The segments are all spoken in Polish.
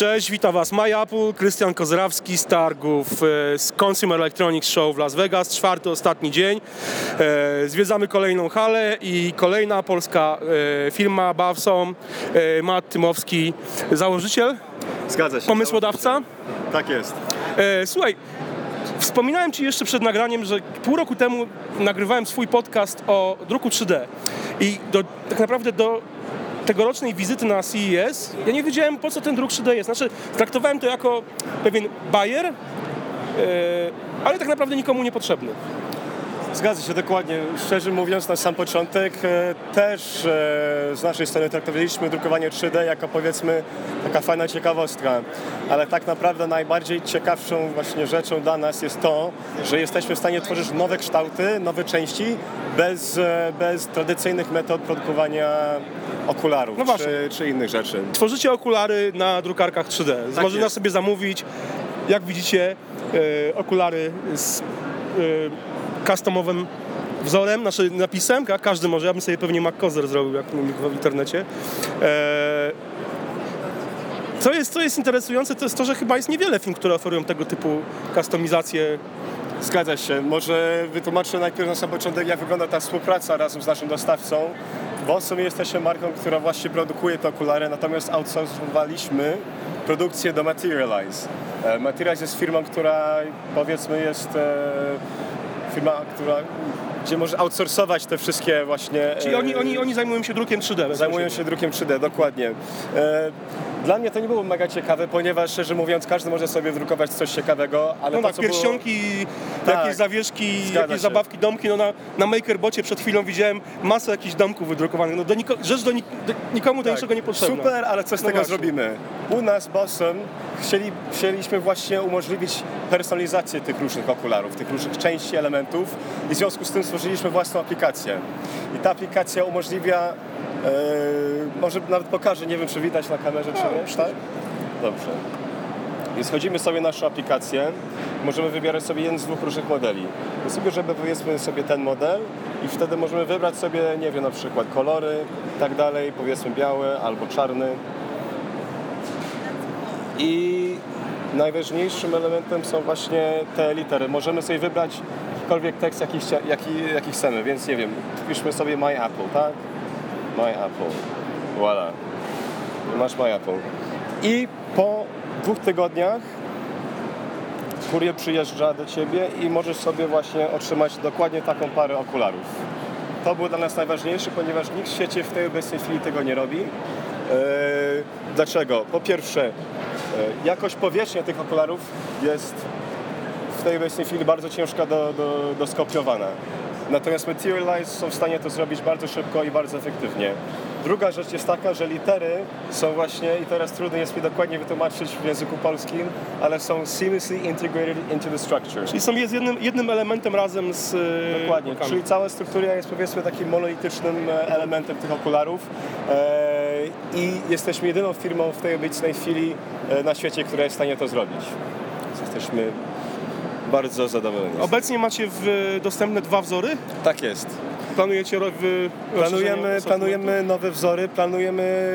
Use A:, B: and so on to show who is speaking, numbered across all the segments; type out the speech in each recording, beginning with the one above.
A: Cześć, witam Was MyApple, Krystian Kozrawski z targów e, z Consumer Electronics Show w Las Vegas, czwarty, ostatni dzień. E, Zwiedzamy kolejną halę i kolejna polska e, firma Bawsom, Matt Tymowski, założyciel,
B: Zgadza się.
A: pomysłodawca.
B: Tak jest.
A: Słuchaj, wspominałem Ci jeszcze przed nagraniem, że pół roku temu nagrywałem swój podcast o druku 3D i do, tak naprawdę do tegorocznej wizyty na CES ja nie wiedziałem po co ten druk 3D jest. Znaczy traktowałem to jako pewien bajer, e, ale tak naprawdę nikomu niepotrzebny.
B: Zgadza się dokładnie. Szczerze mówiąc, na sam początek e, też e, z naszej strony traktowaliśmy drukowanie 3D jako powiedzmy taka fajna ciekawostka. Ale tak naprawdę najbardziej ciekawszą właśnie rzeczą dla nas jest to, że jesteśmy w stanie tworzyć nowe kształty, nowe części bez, e, bez tradycyjnych metod produkowania okularów
A: No
B: czy, czy innych rzeczy.
A: Tworzycie okulary na drukarkach 3D.
B: Tak
A: Można
B: jest.
A: sobie zamówić, jak widzicie, okulary z customowym wzorem, znaczy napisem, ka- każdy może, ja bym sobie pewnie MacCozer zrobił, jak w internecie. E, co jest, co jest interesujące, to jest to, że chyba jest niewiele firm, które oferują tego typu kustomizację.
B: Zgadza się. Może wytłumaczę najpierw na sam początek, jak wygląda ta współpraca razem z naszym dostawcą. Bo w sumie jesteśmy marką, która właśnie produkuje te okulary, natomiast outsourcowaliśmy produkcję do Materialize. E, Materialize jest firmą, która powiedzmy jest e, firma, która, gdzie może outsourcować te wszystkie właśnie...
A: Czyli
B: e,
A: oni, oni, oni zajmują się drukiem 3D.
B: Zajmują się drukiem 3D, dokładnie. Dla mnie to nie było mega ciekawe, ponieważ szczerze mówiąc każdy może sobie drukować coś ciekawego, ale
A: No
B: to
A: tak,
B: co było...
A: pierścionki,
B: Tak.
A: jakieś zawieszki, jakieś
B: się.
A: zabawki, domki. No na, na MakerBocie przed chwilą widziałem masę jakichś domków wydrukowanych. No do niko, rzecz do, nik, do nikomu do
B: Tak.
A: niczego nie potrzebna.
B: Super, ale co z
A: No
B: tego
A: właśnie.
B: zrobimy? U nas Bossem chcieli, chcieliśmy właśnie umożliwić personalizację tych różnych okularów, tych różnych części, elementów i w związku z tym stworzyliśmy własną aplikację. I ta aplikacja umożliwia, e, może nawet pokażę, nie wiem czy widać na kamerze, czy nie, tak? Dobrze. Więc chodzimy sobie naszą aplikację, możemy wybierać sobie jeden z dwóch różnych modeli. Więc wybierzemy powiedzmy sobie ten model i wtedy możemy wybrać sobie, nie wiem, na przykład kolory i tak dalej, powiedzmy biały albo czarny. I najważniejszym elementem są właśnie te litery. Możemy sobie wybrać jakikolwiek tekst, jaki, jaki, jaki chcemy, więc nie wiem, wpiszmy sobie My Apple, tak? My Apple. Voilà. Masz My Apple. I po dwóch tygodniach kurier przyjeżdża do Ciebie i możesz sobie właśnie otrzymać dokładnie taką parę okularów. To było dla nas najważniejsze, ponieważ nikt w świecie w tej obecnej chwili tego nie robi. Eee, dlaczego? Po pierwsze, e, jakość powierzchnia tych okularów jest w tej obecnej chwili bardzo ciężka do, do, do skopiowania. Natomiast Materialize są w stanie to zrobić bardzo szybko i bardzo efektywnie. Druga rzecz jest taka, że litery są właśnie, i teraz trudno jest mi dokładnie wytłumaczyć w języku polskim, ale są seamlessly integrated into the structure.
A: Czyli są jest jednym, jednym elementem razem z e,
B: Dokładnie,
A: blokami.
B: czyli cała struktura jest powiedzmy takim monolitycznym e, elementem tych okularów e, i jesteśmy jedyną firmą w tej obecnej chwili e, na świecie, która jest w stanie to zrobić. Jesteśmy bardzo zadowoleni.
A: Obecnie macie w, dostępne dwa wzory.
B: Tak jest.
A: Planujecie ro- w, rozszerzenie
B: Planujemy, planujemy nowe wzory, planujemy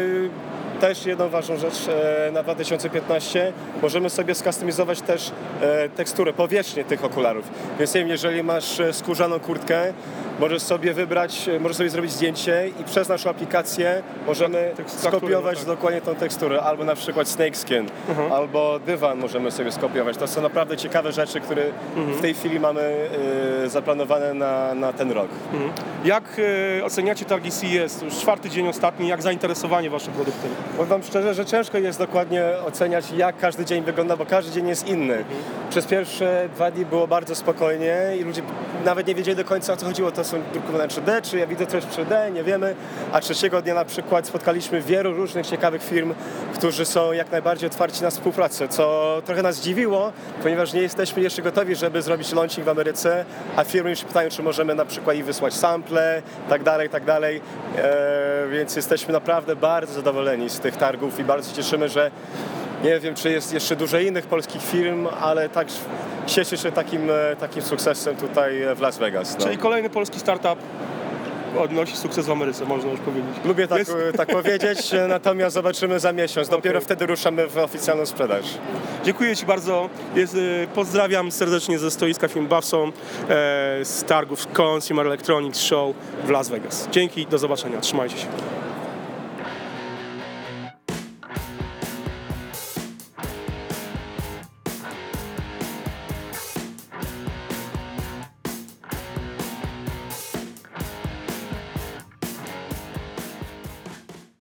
B: też jedną ważną rzecz e, na 2015. Możemy sobie skustomizować też e, teksturę, powierzchnię tych okularów. Więc nie wiem, jeżeli masz e, skórzaną kurtkę, możesz sobie wybrać, e, możesz sobie zrobić zdjęcie i przez naszą aplikację możemy
A: Tekst-
B: skopiować
A: tak.
B: dokładnie tą teksturę. Albo na przykład snakeskin, albo dywan możemy sobie skopiować. To są naprawdę ciekawe rzeczy, które w tej chwili mamy e, zaplanowane na, na ten rok.
A: Jak e, oceniacie targi CES? Już czwarty dzień ostatni. Jak zainteresowanie waszym produktem?
B: Powiem Wam szczerze, że ciężko jest dokładnie oceniać, jak każdy dzień wygląda, bo każdy dzień jest inny. Przez pierwsze dwa dni było bardzo spokojnie i ludzie nawet nie wiedzieli do końca o co chodziło. To są drukowane 3D, czy ja widzę coś w 3D, nie wiemy. A trzeciego dnia na przykład spotkaliśmy wielu różnych ciekawych firm, którzy są jak najbardziej otwarci na współpracę, co trochę nas dziwiło, ponieważ nie jesteśmy jeszcze gotowi, żeby zrobić launching w Ameryce, a firmy już pytają, czy możemy na przykład im wysłać sample, tak dalej, tak dalej. E, więc jesteśmy naprawdę bardzo zadowoleni z tych targów i bardzo się cieszymy, że nie wiem, czy jest jeszcze dużo innych polskich firm, ale tak cieszę się takim, e, takim sukcesem tutaj w Las Vegas. No.
A: Czyli kolejny polski startup odnosi sukces w Ameryce, można już powiedzieć.
B: Lubię tak,
A: Jest-
B: tak powiedzieć, natomiast zobaczymy za miesiąc. Dopiero
A: Okej.
B: wtedy ruszamy w oficjalną sprzedaż.
A: Dziękuję Ci bardzo. Jest, y, pozdrawiam serdecznie ze stoiska Film Buffson, e, z targów Consumer Electronics Show w Las Vegas. Dzięki, do zobaczenia. Trzymajcie się.